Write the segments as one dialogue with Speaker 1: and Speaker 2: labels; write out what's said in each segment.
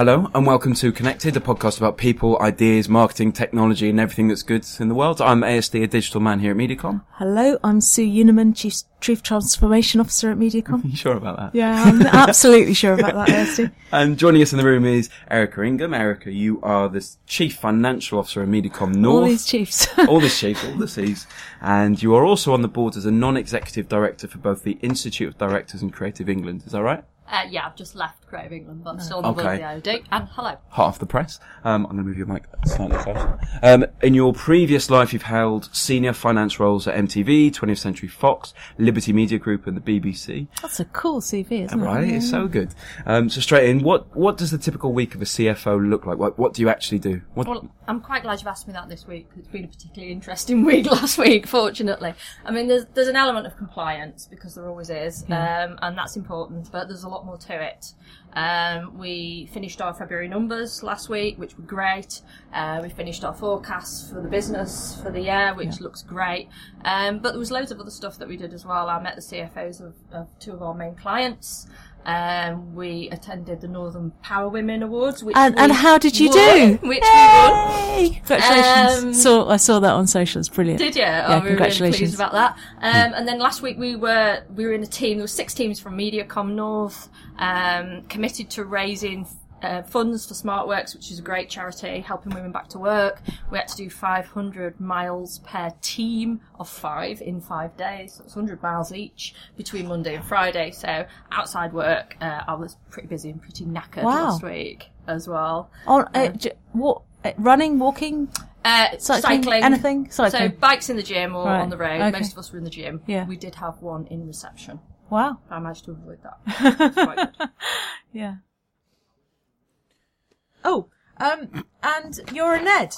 Speaker 1: Hello and welcome to Connected, a podcast about people, ideas, marketing, technology and everything that's good in the world. I'm ASD, a digital man here at MediaCom.
Speaker 2: Hello, I'm Sue Unerman, Chief, Chief Transformation Officer at MediaCom.
Speaker 1: You sure about that?
Speaker 2: yeah, I'm absolutely sure about that, ASD.
Speaker 1: And joining us in the room is Erica Ingham. Erica, you are the Chief Financial Officer at MediaCom North.
Speaker 2: All these chiefs.
Speaker 1: all the chiefs, all the C's. And you are also on the board as a non-executive director for both the Institute of Directors and Creative England. Is that right?
Speaker 3: Uh, yeah, I've just left Creative England, but I'm still on the
Speaker 1: Okay.
Speaker 3: board of the IOD. And hello.
Speaker 1: hot off the press. Um, I'm going to move your mic slightly closer. Um, in your previous life, you've held senior finance roles at MTV, 20th Century Fox, Liberty Media Group, and the BBC.
Speaker 2: That's a cool CV, isn't
Speaker 1: Right,
Speaker 2: it?
Speaker 1: it's so good. Um, so straight in, what what does the typical week of a CFO look like? What what do you actually do? What,
Speaker 3: Well, I'm quite glad you've asked me that this week it's been a particularly interesting week last week, fortunately. I mean, there's, there's an element of compliance because there always is, um, and that's important, but there's a lot more to it. Um, we finished our February numbers last week, which were great. Uh, we finished our forecasts for the business for the year, which looks great. Um, but there was loads of other stuff that we did as well. I met the CFOs of, of two of our main clients. Um, we attended the Northern Power Women Awards, which
Speaker 2: And, and how did you
Speaker 3: won,
Speaker 2: do?
Speaker 3: Which we won.
Speaker 2: Congratulations.
Speaker 3: Um,
Speaker 2: saw, I saw that on socials. Brilliant.
Speaker 3: Did you?
Speaker 2: Yeah,
Speaker 3: oh, we were really
Speaker 2: congratulations.
Speaker 3: pleased about that. Um, and then last week we were we were in a team. There were six teams from MediaCom North, um, committed to raising uh, funds for SmartWorks, which is a great charity helping women back to work. We had to do 500 miles per team of five in five days. So it's 100 miles each between Monday and Friday. So outside work, uh, I was pretty busy and pretty knackered
Speaker 2: Wow.
Speaker 3: last week as well.
Speaker 2: On, uh, j- what, uh, running, walking,
Speaker 3: Uh,
Speaker 2: cycling,
Speaker 3: cycling,
Speaker 2: anything? Cycling.
Speaker 3: So bikes in the gym or
Speaker 2: Right,
Speaker 3: on the road.
Speaker 2: okay.
Speaker 3: Most of us were in the gym.
Speaker 2: Yeah.
Speaker 3: We did have one in reception.
Speaker 2: wow.
Speaker 3: I managed to avoid that.
Speaker 2: Yeah. Oh, um, and you're a Ned.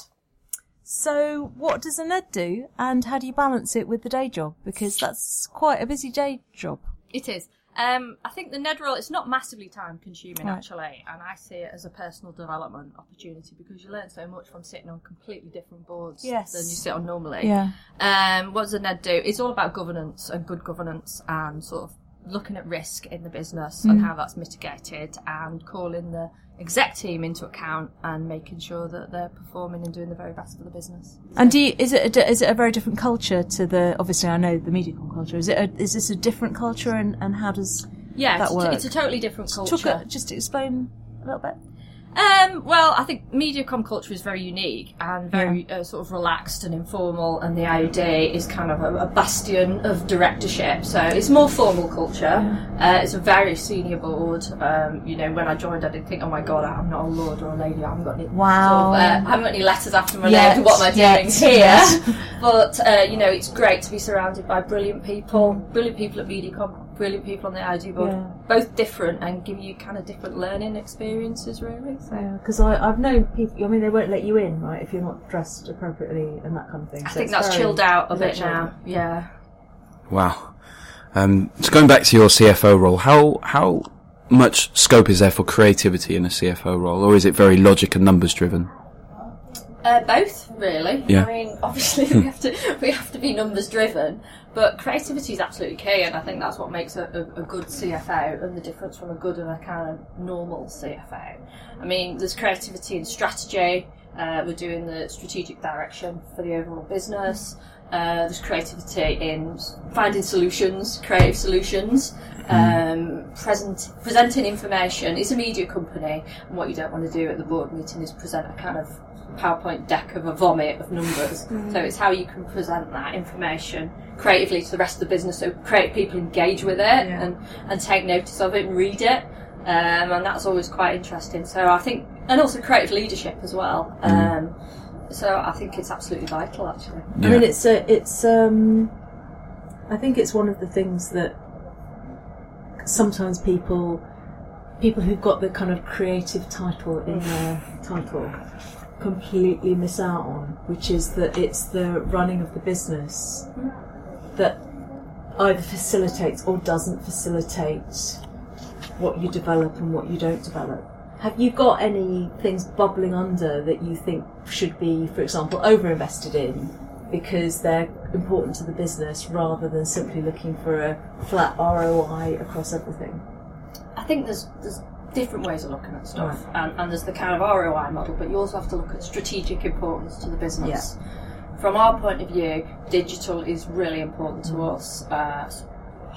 Speaker 2: So what does a Ned do and how do you balance it with the day job? Because that's quite a busy day job.
Speaker 3: It is. Um, I think the Ned role it's not massively time consuming
Speaker 2: Right.
Speaker 3: actually, and I see it as a personal development opportunity because you learn so much from sitting on completely different boards
Speaker 2: Yes.
Speaker 3: than you sit on normally.
Speaker 2: Yeah.
Speaker 3: Um, what does the Ned do? It's all about governance and good governance and sort of looking at risk in the business and mm. how that's mitigated and calling the exec team into account and making sure that they're performing and doing the very best for the business.
Speaker 2: And do you, is it a, is it a very different culture to the obviously I know the MediaCom culture. Is it a, is this a different culture and, and how does
Speaker 3: Yeah,
Speaker 2: that
Speaker 3: it's,
Speaker 2: work?
Speaker 3: it's a totally different culture.
Speaker 2: Talk just explain a little bit.
Speaker 3: Um, well, I think MediaCom culture is very unique and very uh, sort of relaxed and informal, and the IOD is kind of a, a bastion of directorship. So it's more formal culture. Uh, it's a very senior board. Um, you know, when I joined, I didn't think, oh my god, I'm not a lord or a lady. I haven't got any.
Speaker 2: Wow.
Speaker 3: Sort of, uh, I haven't got any letters after my
Speaker 2: Yet,
Speaker 3: name. What am I doing
Speaker 2: yet,
Speaker 3: here?
Speaker 2: yes.
Speaker 3: but uh, you know, it's great to be surrounded by brilliant people, brilliant people at MediaCom, brilliant people on the IOD board.
Speaker 2: Yeah.
Speaker 3: Both different and give you kind of different learning experiences, really. So.
Speaker 2: Because I've known people. I mean, they won't let you in, right, if you're not dressed appropriately and that kind of thing.
Speaker 3: I think that's chilled out a bit now. Yeah.
Speaker 1: Wow. Um, so going back to your CFO role, how how much scope is there for creativity in a CFO role, or is it very logic and numbers driven?
Speaker 3: Uh, both, really.
Speaker 1: Yeah.
Speaker 3: I mean, obviously we have to we have to be numbers driven, but creativity is absolutely key, and I think that's what makes a, a, a good CFO and the difference from a good and a kind of normal CFO. I mean, there's creativity in strategy. Uh, we're doing the strategic direction for the overall business. Uh, there's creativity in finding solutions, creative solutions, um, present, presenting information. It's a media company, and what you don't want to do at the board meeting is present a kind of PowerPoint deck of a vomit of numbers. So it's how you can present that information creatively to the rest of the business so creative people engage with it and, and take notice of it and read it. Um, and that's always quite interesting. So I think, and also creative leadership as well. Um, so I think it's absolutely vital actually.
Speaker 2: I mean, it's a, it's. Um, I think it's one of the things that sometimes people, people who've got the kind of creative title in their title, completely miss out on, which is that it's the running of the business that either facilitates or doesn't facilitate what you develop and what you don't develop. Have you got any things bubbling under that you think should be, for example, over-invested in because they're important to the business rather than simply looking for a flat ROI across everything?
Speaker 3: I think there's there's different ways of looking at stuff, and, and there's the kind of ROI model, but you also have to look at strategic importance to the business. From our point of view, digital is really important to us. Uh,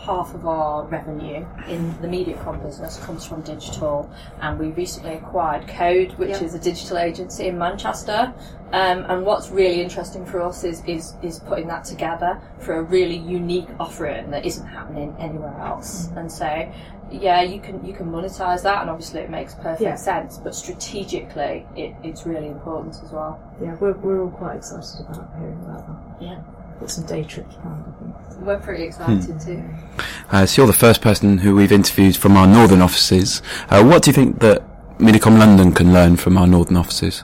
Speaker 3: half of our revenue in the MediaCom business comes from digital, and we recently acquired Code, which
Speaker 2: Yep.
Speaker 3: is a digital agency in Manchester. Um, and what's really interesting for us is, is is putting that together for a really unique offering that isn't happening anywhere else. And so, yeah, you can you can monetize that, and obviously it makes perfect
Speaker 2: Yeah.
Speaker 3: sense. But strategically, it, it's really important as well.
Speaker 2: Yeah, we're, we're all quite excited about hearing about that.
Speaker 3: Yeah.
Speaker 2: Got some day trips planned,
Speaker 3: We're pretty excited too.
Speaker 1: Uh, so you're the first person who we've interviewed from our northern offices. Uh, what do you think that MediaCom London can learn from our northern offices?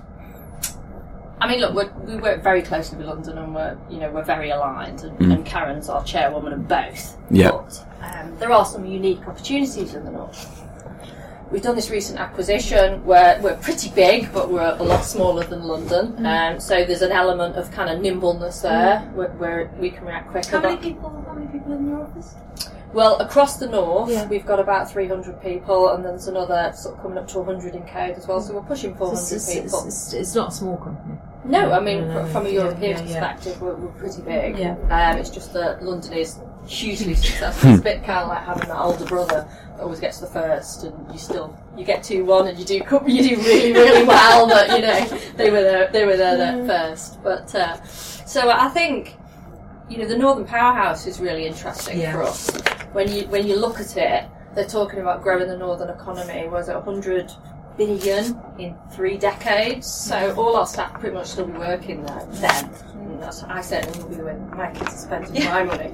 Speaker 3: I mean, look, we're, we work very closely with London, and we're you know we're very aligned, and, and Karen's our chairwoman of both.
Speaker 1: Yeah.
Speaker 3: But um, there are some unique opportunities in the north. We've done this recent acquisition where we're pretty big, but we're a lot smaller than London. Um, so there's an element of kind of nimbleness there, where, where we can react quicker.
Speaker 2: How many people? How many people in your office?
Speaker 3: well, across the north,
Speaker 2: Yeah.
Speaker 3: we've got about 300 people, and then there's another sort of coming up to 100 in code as well. So we're pushing 400
Speaker 2: It's, it's,
Speaker 3: people.
Speaker 2: it's, it's, it's not a small company.
Speaker 3: No, I mean,
Speaker 2: No, no,
Speaker 3: fr- from a European
Speaker 2: yeah, yeah.
Speaker 3: perspective, we're, we're pretty big.
Speaker 2: Yeah.
Speaker 3: Um, it's just that London is hugely hmm. successful. It's a hmm. bit kind of like having that older brother that always gets the first, and you still you get two one, and you do you do really really well. But you know they were there they were there, there first. But uh, so I think you know the Northern Powerhouse is really interesting
Speaker 2: Yeah.
Speaker 3: for us. When you when you look at it, they're talking about growing the northern economy. Was it hundred billion in three decades? So hmm. all our staff pretty much still be working there then. And that's I certainly will be when my kids are spending my money.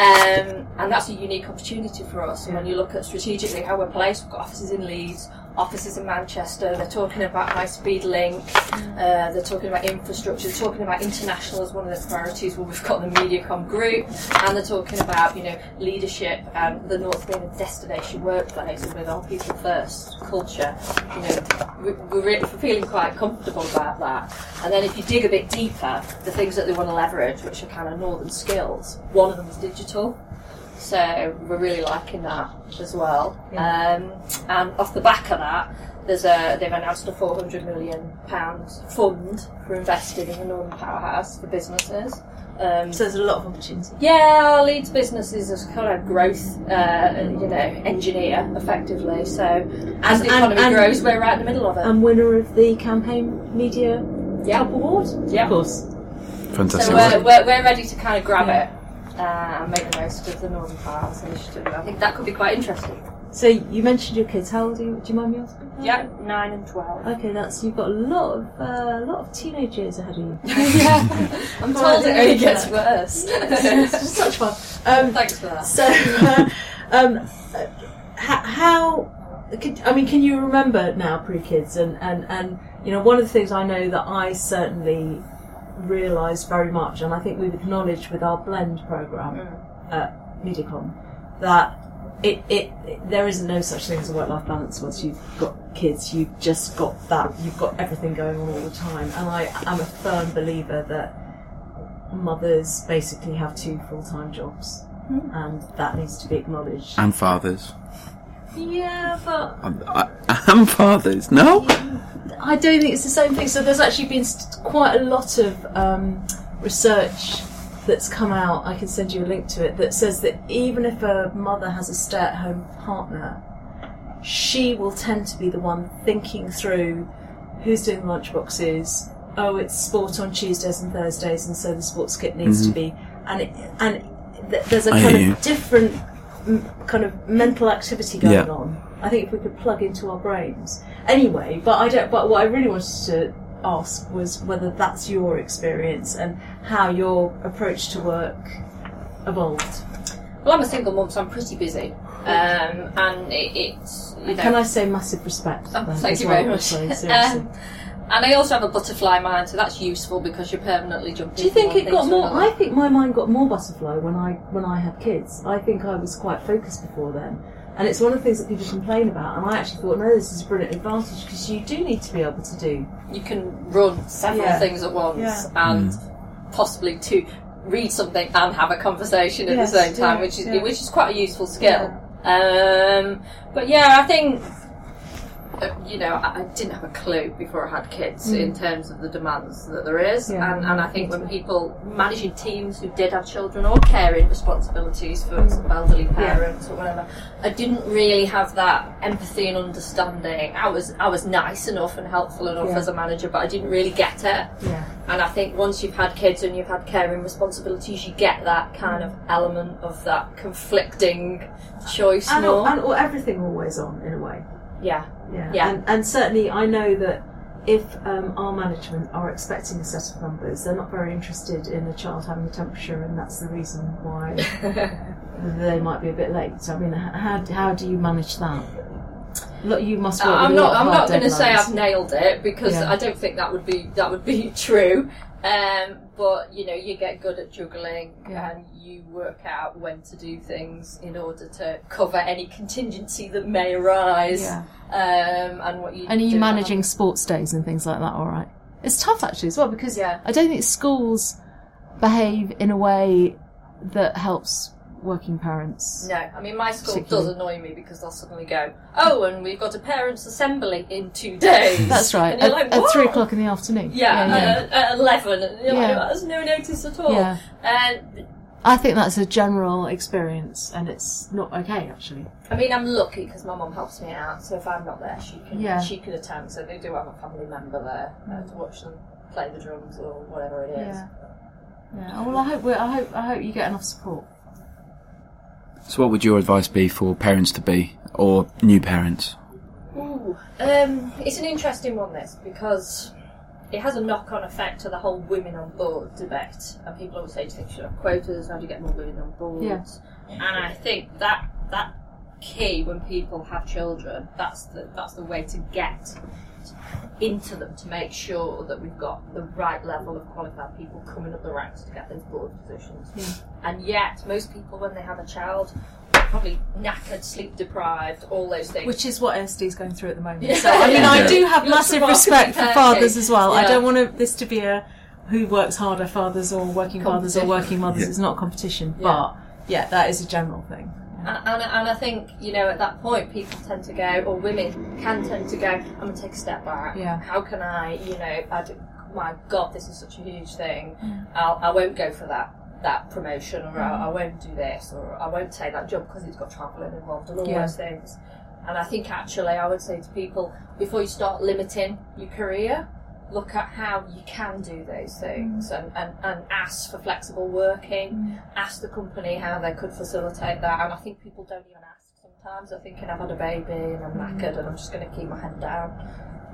Speaker 3: Um, and that's a unique opportunity for us. And when you look at strategically how we're placed, we've got offices in Leeds, offices in Manchester. They're talking about high speed link. Uh, they're talking about infrastructure. They're talking about international as one of their priorities. Well, we've got the MediaCom group, and they're talking about you know leadership and the North being a destination workplace and with our people first culture. You know, we- we're, really, we're feeling quite comfortable about that. And then if you dig a bit deeper, the things that they want to leverage, which are kind of northern skills, one of them is digital. So we're really liking that as well. Um, and off the back of that, there's a they've announced a 400 million pounds fund for investing in the Northern Powerhouse for businesses. Um,
Speaker 2: So there's a lot of opportunity.
Speaker 3: yeah, our Leeds business is a kind of growth, uh, you know, engineer effectively. So as
Speaker 2: And-
Speaker 3: the economy
Speaker 2: and-
Speaker 3: grows, we're right in the middle of it.
Speaker 2: And winner of the campaign media
Speaker 3: yeah,
Speaker 2: top award.
Speaker 3: yeah.
Speaker 2: Of course.
Speaker 1: Fantastic.
Speaker 3: So we're, we're, we're ready to kind of grab
Speaker 2: Yeah.
Speaker 3: it uh, and make the most of the Northern Powerhouse initiative. I think that could be quite interesting.
Speaker 2: So you mentioned your kids. How old are you? Do you mind me asking?
Speaker 3: Yeah, nine and twelve.
Speaker 2: Okay, that's you've got a lot of uh, a lot of teenage years ahead of you.
Speaker 3: yeah, I'm told it only gets worse.
Speaker 2: it's just such fun. Um,
Speaker 3: Thanks for that.
Speaker 2: so, uh, um, uh, how, how could, I mean, can you remember now pre-kids and, and, and you know one of the things I know that I certainly realised very much, and I think we've acknowledged with our blend program at MediaCom that it, it, it there isn't no such thing as a work-life balance once you've got kids. You've just got that. You've got everything going on all the time, and I am a firm believer that mothers basically have two full-time jobs, and that needs to be acknowledged.
Speaker 1: and fathers.
Speaker 2: Yeah, but
Speaker 1: Um, I, and fathers. No.
Speaker 2: I don't think it's the same thing. So there's actually been st- quite a lot of um, research that's come out. I can send you a link to it that says that even if a mother has a stay-at-home partner, she will tend to be the one thinking through who's doing the lunchboxes. Oh, it's sport on Tuesdays and Thursdays, and so the sports kit needs to be. And it, and th- there's a kind of different m- kind of mental activity going
Speaker 1: Yeah.
Speaker 2: on. I think if we could plug into our brains. Anyway, but I don't. But what I really wanted to ask was whether that's your experience and how your approach to work evolved.
Speaker 3: Well, I'm a single mum, so I'm pretty busy, um, and it, it's you know.
Speaker 2: Can I say massive respect?
Speaker 3: Oh, thank you
Speaker 2: well,
Speaker 3: very much. Um, and I also have a butterfly mind, so that's useful because you're permanently jumping.
Speaker 2: Do you think it got more? I think my mind got more butterfly when I when I had kids. I think I was quite focused before then, and it's one of the things that people complain about. And I actually thought, no, this is a brilliant advantage because you do need to be able to do.
Speaker 3: you can run several
Speaker 2: Yeah.
Speaker 3: things at once
Speaker 2: Yeah.
Speaker 3: and possibly to read something and have a conversation at
Speaker 2: Yes,
Speaker 3: the same time,
Speaker 2: yeah,
Speaker 3: which is
Speaker 2: yeah.
Speaker 3: which is quite a useful skill. Um, but yeah, I think you know, I, didn't have a clue before I had kids in terms of the demands that there is.
Speaker 2: Mm. Yeah.
Speaker 3: And, and I think when people managing teams who did have children or caring responsibilities for
Speaker 2: Mm.
Speaker 3: elderly parents or whatever, I didn't really have that empathy and understanding. I was I was nice enough and helpful enough
Speaker 2: Yeah.
Speaker 3: as a manager, but I didn't really get it.
Speaker 2: Yeah.
Speaker 3: And I think once you've had kids and you've had caring responsibilities, you get that kind of element of that conflicting choice
Speaker 2: And,
Speaker 3: more.
Speaker 2: and or everything always on in a way.
Speaker 3: yeah.
Speaker 2: Yeah.
Speaker 3: Yeah.
Speaker 2: And, and certainly, I know that if um, our management are expecting a set of numbers, they're not very interested in a child having a temperature, and that's the reason why they might be a bit late. So, I mean, how, how do you manage that? Look, you must work
Speaker 3: I'm
Speaker 2: a lot
Speaker 3: not. I'm not going to say. I've nailed it because
Speaker 2: Yeah.
Speaker 3: I don't think that would be that would be true. Um, but you know, you get good at juggling
Speaker 2: Yeah.
Speaker 3: and you work out when to do things in order to cover any contingency that may arise.
Speaker 2: Yeah.
Speaker 3: Um, and what you
Speaker 2: And are you managing sports days and things like that all right? It's tough actually as well because
Speaker 3: Yeah.
Speaker 2: I don't think schools behave in a way that helps working parents.
Speaker 3: No, I mean my school does annoy me because they'll suddenly go, "Oh, and we've got a parents' assembly in two days."
Speaker 2: That's right.
Speaker 3: And you're
Speaker 2: At,
Speaker 3: like,
Speaker 2: at three o'clock in the afternoon.
Speaker 3: Yeah,
Speaker 2: yeah.
Speaker 3: At, at eleven, and you're
Speaker 2: Yeah.
Speaker 3: like, "There's no notice at all."
Speaker 2: Yeah.
Speaker 3: And
Speaker 2: I think that's a general experience, and it's not okay actually.
Speaker 3: I mean, I'm lucky because my mum helps me out. So if I'm not there, she can
Speaker 2: Yeah.
Speaker 3: she can attend. So they do have a family member there uh, to watch them play the drums or whatever it is.
Speaker 2: Yeah. Yeah. Well, I hope I hope I hope you get enough support.
Speaker 1: So, what would your advice be for parents to be or new parents?
Speaker 3: Ooh, um, it's an interesting one this because it has a knock-on effect to the whole women on board debate, and people always say, "Do you think you should have quotas? How do you get more women on board?"
Speaker 2: Yeah.
Speaker 3: And I think that that key when people have children, that's the that's the way to get into them to make sure that we've got the right level of qualified people coming up the ranks to get those board positions. Hmm. And yet, most people, when they have a child, are probably knackered, sleep deprived, all those things.
Speaker 2: Which is what SD is going through at the moment.
Speaker 3: Yeah.
Speaker 2: So I mean, I do have
Speaker 3: You're
Speaker 2: massive respect for fathers as well. I don't want to, this to be a who works harder, fathers or working fathers or working mothers.
Speaker 1: Yeah.
Speaker 2: It's not competition,
Speaker 3: Yeah.
Speaker 2: but yeah, that is a general thing.
Speaker 3: And, and, I think, you know, at that point, people tend to go, or women can tend to go, I'm going to take a step back.
Speaker 2: Yeah.
Speaker 3: How can I, you know, I do, my God, this is such a huge thing.
Speaker 2: Mm.
Speaker 3: I'll, I won't go for that that promotion, or
Speaker 2: Mm.
Speaker 3: I, I won't do this, or I won't take that job because it's got travelling involved and all
Speaker 2: Yeah.
Speaker 3: those things. And I think actually, I would say to people, before you start limiting your career, look at how you can do those things mm. and, and, and ask for flexible working, mm. ask the company how they could facilitate that. And I think people don't even ask sometimes. They're thinking, I've had a baby and I'm knackered mm. and I'm just going to keep my head down.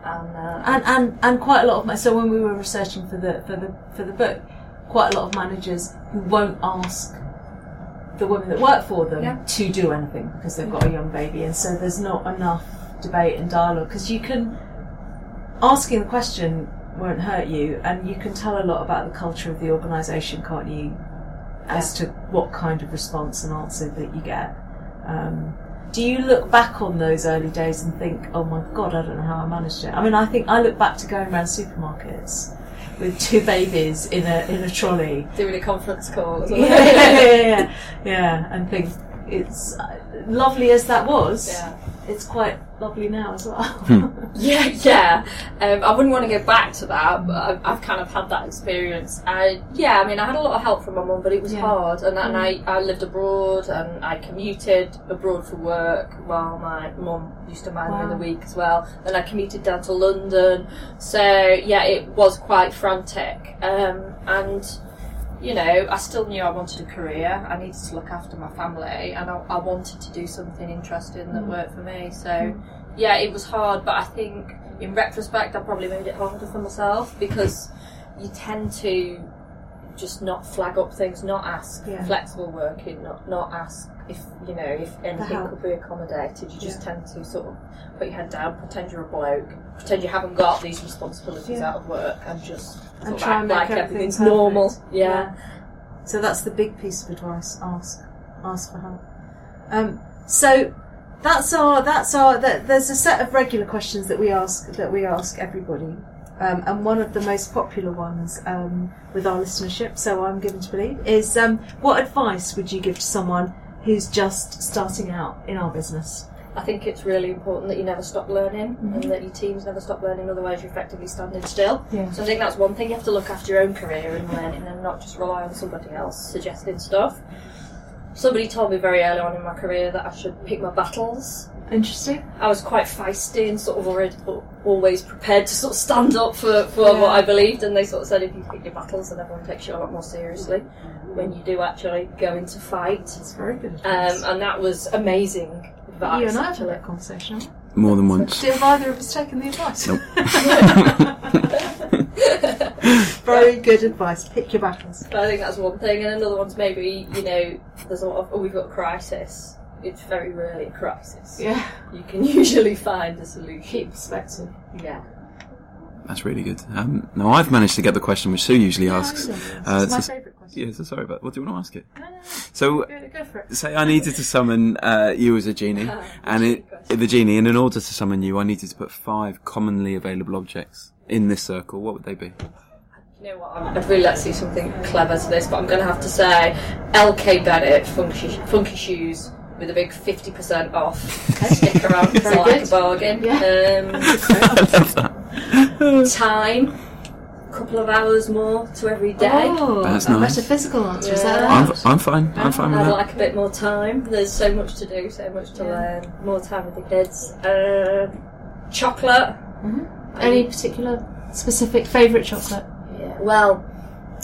Speaker 3: And, uh,
Speaker 2: and and and quite a lot of my, so when we were researching for the for the for the book, quite a lot of managers who won't ask the women that work for them
Speaker 3: Yeah.
Speaker 2: to do anything because they've got a young baby, and so there's not enough debate and dialogue because you can asking the question won't hurt you, and you can tell a lot about the culture of the organisation, can't you? As to what kind of response and answer that you get. Um, do you look back on those early days and think, oh my god, I don't know how I managed it? I mean, I think I look back to going around supermarkets with two babies in a in a trolley.
Speaker 3: doing a conference call
Speaker 2: Yeah, yeah, yeah, yeah, yeah, and think it's uh, lovely as that was.
Speaker 3: Yeah.
Speaker 2: It's quite lovely now as well.
Speaker 3: Yeah, yeah. Um, I wouldn't want to go back to that, but I've, I've kind of had that experience. I, yeah, I mean, I had a lot of help from my mum, but it was
Speaker 2: Yeah.
Speaker 3: hard. And, and I, I lived abroad and I commuted abroad for work while my mum used to mind me in the week as well. Then I commuted down to London. So, yeah, it was quite frantic. Um, and, you know, I still knew I wanted a career. I needed to look after my family and I, I wanted to do something interesting that mm. worked for me. So, mm. yeah, it was hard, but I think in retrospect, I probably made it harder for myself because you tend to just not flag up things, not ask
Speaker 2: Yeah.
Speaker 3: flexible working, not not ask if you know if anything could be accommodated. You just
Speaker 2: Yeah.
Speaker 3: tend to sort of put your head down, pretend you're a bloke, pretend you haven't got these responsibilities
Speaker 2: Yeah.
Speaker 3: out of work, and just
Speaker 2: And try
Speaker 3: act
Speaker 2: and make
Speaker 3: like
Speaker 2: everything
Speaker 3: everything's
Speaker 2: perfect.
Speaker 3: normal. Yeah.
Speaker 2: So that's the big piece of advice. Ask, ask for help. Um, so that's our that's our. That, there's a set of regular questions that we ask that we ask everybody, um, and one of the most popular ones um, with our listenership. So I'm given to believe is um, what advice would you give to someone who's just starting out in our business?
Speaker 3: I think it's really important that you never stop learning and that your teams never stop learning, otherwise you're effectively standing still.
Speaker 2: Yeah.
Speaker 3: So I think that's one thing you have to look after your own career and learning and not just rely on somebody else suggesting stuff. Somebody told me very early on in my career that I should pick my battles.
Speaker 2: Interesting.
Speaker 3: I was quite feisty and sort of already always prepared to sort of stand up for, for
Speaker 2: Yeah.
Speaker 3: what I believed and they sort of said if you pick your battles then everyone takes you a lot more seriously when you do actually go into fight.
Speaker 2: It's very good.
Speaker 3: Um, and that was amazing advice.
Speaker 2: you and I had
Speaker 3: actually.
Speaker 2: that conversation.
Speaker 1: More than once.
Speaker 2: Have either of us taken the advice?
Speaker 1: Nope.
Speaker 2: very good advice. Pick your battles.
Speaker 3: But I think that's one thing, and another one's maybe you know there's a lot of oh we've got a crisis. It's very rarely a crisis.
Speaker 2: Yeah.
Speaker 3: You can usually find a solution.
Speaker 2: Keep perspective.
Speaker 3: Yeah.
Speaker 1: That's really good. Um, now I've managed to get the question which Sue usually asks. Uh,
Speaker 2: it's my
Speaker 1: so-
Speaker 2: favourite question.
Speaker 1: Yeah, so sorry about. What do you want to ask it?
Speaker 2: No, no, no.
Speaker 1: So
Speaker 2: Go, go for it.
Speaker 1: say I needed to summon uh, you as a genie, and it, the genie, and in order to summon you, I needed to put five commonly available objects in this circle. What would they be?
Speaker 3: You know what? I'm- I'd really like to see something clever to this, but I'm going to have to say LK Bennett funky, funky shoes with a big 50% off sticker on. It's like
Speaker 2: good.
Speaker 3: a bargain.
Speaker 1: I love that.
Speaker 3: Um, time. A couple of hours more to every day.
Speaker 2: Oh,
Speaker 1: That's
Speaker 2: a
Speaker 1: nice.
Speaker 2: metaphysical answer. Is
Speaker 3: Yeah.
Speaker 2: that
Speaker 1: I'm,
Speaker 2: right?
Speaker 1: I'm fine. I'm fine with that.
Speaker 3: I'd
Speaker 1: that.
Speaker 3: like a bit more time. There's so much to do, so much to
Speaker 2: Yeah.
Speaker 3: learn. More time with the kids. Uh, chocolate.
Speaker 2: Any particular specific favourite chocolate?
Speaker 3: Yeah. Well,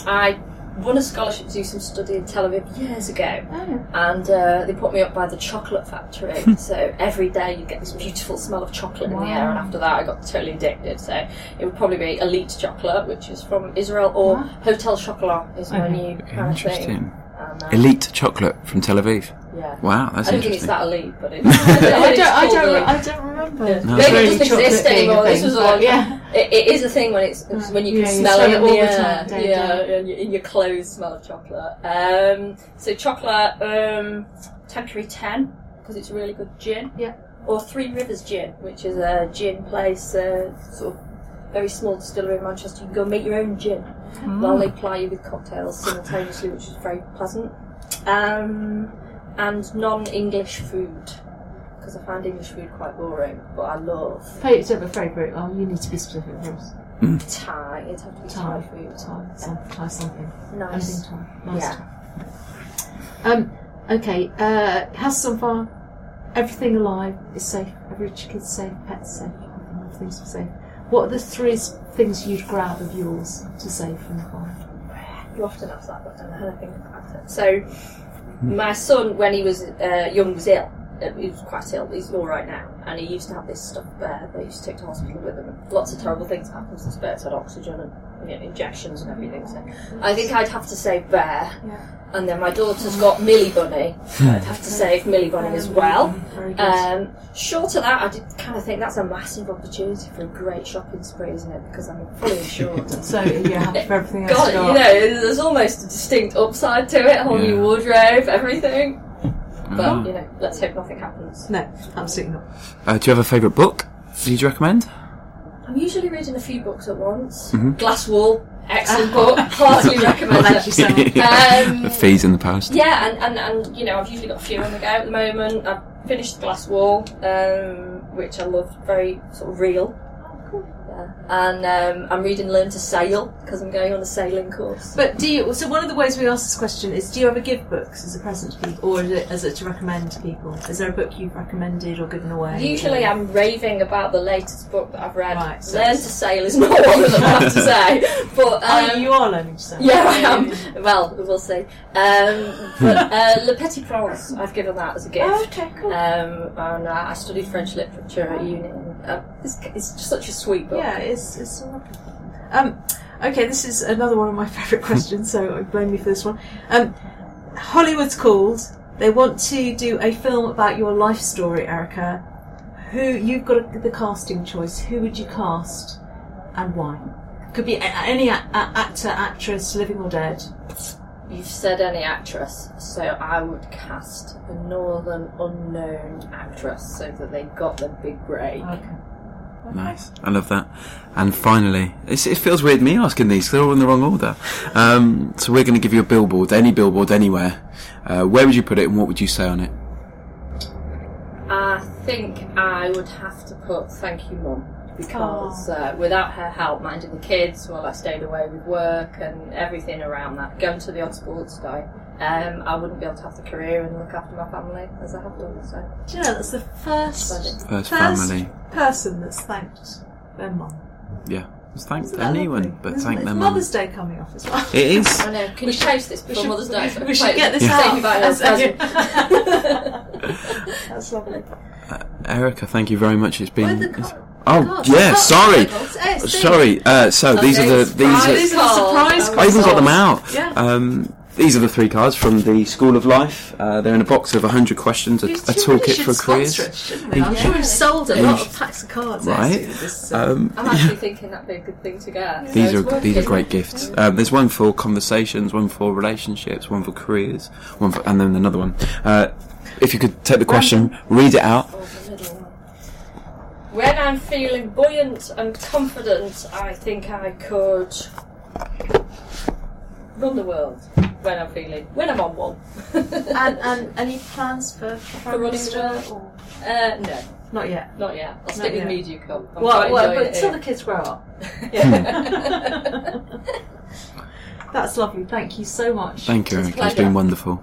Speaker 3: I won a scholarship to do some study in Tel Aviv years ago,
Speaker 2: Oh.
Speaker 3: and uh, they put me up by the chocolate factory. so every day you get this beautiful smell of chocolate in the air, and after that I got totally addicted. So it would probably be Elite Chocolate, which is from Israel, or
Speaker 2: Wow.
Speaker 3: Hotel Chocolat is my
Speaker 2: Okay.
Speaker 3: new kind of thing.
Speaker 1: Interesting.
Speaker 3: And, uh,
Speaker 1: Elite chocolate from Tel Aviv.
Speaker 3: Yeah.
Speaker 1: Wow, that's
Speaker 3: I don't think it's that elite, but it's.
Speaker 2: I don't. I
Speaker 3: it's
Speaker 2: don't.
Speaker 3: called
Speaker 2: I don't remember.
Speaker 3: Yeah.
Speaker 1: No.
Speaker 3: Maybe
Speaker 2: Really
Speaker 3: it doesn't
Speaker 2: chocolate
Speaker 3: exist
Speaker 2: being a
Speaker 3: anymore. This was
Speaker 2: but
Speaker 3: all.
Speaker 2: yeah.
Speaker 3: It, it is a thing when it's, it's when you can
Speaker 2: you
Speaker 3: smell
Speaker 2: smell
Speaker 3: it
Speaker 2: it
Speaker 3: in
Speaker 2: all
Speaker 3: the
Speaker 2: the
Speaker 3: air.
Speaker 2: time, day to
Speaker 3: yeah,
Speaker 2: day.
Speaker 3: and your- in your clothes smell of chocolate. Um, so chocolate, um, Tanqueray Ten because it's a really good gin.
Speaker 2: Yeah.
Speaker 3: Or Three Rivers Gin, which is a gin place, uh, sort of very small distillery in Manchester. You can go make your own gin while they ply you with cocktails simultaneously, which is very pleasant. Um, and non-English food because I find English food quite boring, but I love
Speaker 2: Fa- do you a favourite? Oh, you need to be specific for us.
Speaker 3: Thai. It'd have to be Thai,
Speaker 2: Thai
Speaker 3: food.
Speaker 2: Thai, some, Thai something.
Speaker 3: Nice.
Speaker 2: Anything Thai. Nice
Speaker 3: Yeah.
Speaker 2: Thai. Um. Okay. Uh, house on fire. Everything alive is safe. Every kid's safe. Pets safe. Everything, everything's safe. What are the three things you'd grab of yours to save from the fire?
Speaker 3: You often ask that, but I don't know how to think about it. So, my son, when he was uh, young, was ill. Uh, He was quite ill. He's all right now, and he used to have this stuff bear that he used to take to hospital with him. Lots of terrible things happened to bear. Had oxygen and you know, injections and everything. So, I think I'd have to say bear.
Speaker 2: Yeah.
Speaker 3: And then my daughter's got Millie Bunny. so I'd have to save Millie Bunny as well.
Speaker 2: Very good.
Speaker 3: Um, short of that, I did kind of think that's a massive opportunity for a great shopping spree, isn't it? Because I'm fully insured.
Speaker 2: so you're happy for everything else
Speaker 3: God, you know, there's almost a distinct upside to it. A whole new wardrobe, everything. But
Speaker 1: Ah.
Speaker 3: you know, let's hope nothing happens.
Speaker 2: No, absolutely not.
Speaker 1: Uh, do you have a favourite book? That you'd recommend?
Speaker 3: I'm usually reading a few books at once.
Speaker 1: Mm-hmm.
Speaker 3: Glass Wall, excellent book. Heartily recommend
Speaker 2: Thank
Speaker 3: it.
Speaker 2: you so much.
Speaker 3: Um,
Speaker 1: the fees in the past.
Speaker 3: Yeah, and, and, and you know, I've usually got a few on the go at the moment. I've finished Glass Wall, um, which I love, very sort of real. Yeah. And um, I'm reading Learn to Sail because I'm going on a sailing course.
Speaker 2: But do you? So one of the ways we ask this question is: Do you ever give books as a present to people, or is it as it to recommend to people? Is there a book you've recommended or given away?
Speaker 3: Usually,
Speaker 2: or-
Speaker 3: I'm raving about the latest book that I've read.
Speaker 2: Right, so
Speaker 3: Learn to Sail is not one of them, I have to say. But um,
Speaker 2: Oh, you are learning to sail.
Speaker 3: Yeah, I am. Well, we'll see. Um, but uh, Le Petit Prince, I've given that as a gift.
Speaker 2: Oh, okay, cool.
Speaker 3: Um, and uh, I studied French literature at uni. Uh, it's, it's such a sweet book.
Speaker 2: Yeah, it's it's a. Um, okay, this is another one of my favourite questions, so blame me for this one. Um, Hollywood's called. They want to do a film about your life story, Erica. Who you've got a, the casting choice? Who would you cast, and why? Could be a, any a, a- actor, actress, living or dead.
Speaker 3: You've said any actress, so I would cast a northern unknown actress so that they got the big break.
Speaker 2: Okay.
Speaker 1: Nice. I love that. And finally, it's, it feels weird me asking these. 'cause They're all in the wrong order. Um, so we're going to give you a billboard, any billboard anywhere. Uh, where would you put it and what would you say on it?
Speaker 3: I think I would have to put thank you, mum, because uh, without her help minding the kids while I stayed away with work and everything around that, going to the odd sports day, um, I wouldn't be able to have the career and look after my family as I have done. So,
Speaker 2: Do you know that's the first
Speaker 3: First
Speaker 1: First
Speaker 2: First-
Speaker 1: family.
Speaker 2: person that's thanked their mum?
Speaker 1: Yeah. Just thank
Speaker 2: Isn't
Speaker 1: anyone,
Speaker 2: lovely?
Speaker 1: but
Speaker 2: Isn't
Speaker 1: thank
Speaker 2: it?
Speaker 1: their mum.
Speaker 2: Mother's Day coming off as well.
Speaker 1: It is.
Speaker 3: I know. Can you post this before Mother's Day? so
Speaker 2: we should
Speaker 3: play
Speaker 2: get this
Speaker 3: Save
Speaker 2: out.
Speaker 3: me by
Speaker 2: as
Speaker 3: a
Speaker 2: a- That's lovely.
Speaker 1: Erica, thank you very much. It's been.
Speaker 2: Where the
Speaker 1: it's-
Speaker 2: co-
Speaker 1: oh yeah,
Speaker 2: Oh,
Speaker 1: sorry,
Speaker 2: cards. Eh,
Speaker 1: sorry. Uh, so these are the these are.
Speaker 2: These are the surprise
Speaker 3: card.
Speaker 1: I even got them out.
Speaker 2: Yeah.
Speaker 1: Um, these are the three cards from the School of Life. Uh, they're in a box of 100 questions, a, a
Speaker 2: These two really
Speaker 1: toolkit for careers.
Speaker 2: sponsor us, shouldn't they? I'm
Speaker 1: Yeah.
Speaker 2: sure we've sold a
Speaker 1: Yeah.
Speaker 2: lot of packs of cards.
Speaker 1: Right.
Speaker 2: This, uh,
Speaker 1: Um,
Speaker 3: I'm actually thinking that'd be a good thing to get. So
Speaker 1: these
Speaker 3: it's
Speaker 1: are
Speaker 3: worth
Speaker 1: these are great gifts. Um, there's one for conversations, one for relationships, one for careers, one for, and then another one. Uh, if you could take the question, read it out.
Speaker 3: Or the middle one. When I'm feeling buoyant and confident, I think I could run the world. When I'm feeling, when I'm on one.
Speaker 2: and, and any plans for Prime
Speaker 3: running
Speaker 2: Minister?
Speaker 3: the-
Speaker 2: Or?
Speaker 3: Uh, no,
Speaker 2: Not yet.
Speaker 3: not yet. I'll stick with
Speaker 2: yet.
Speaker 3: MediaCom. I'm
Speaker 2: Well, well but
Speaker 3: it
Speaker 2: until the kids grow up. That's lovely. Thank you so much.
Speaker 1: Thank you,
Speaker 3: It's a
Speaker 1: Erica. It's
Speaker 3: pleasure.
Speaker 1: been wonderful.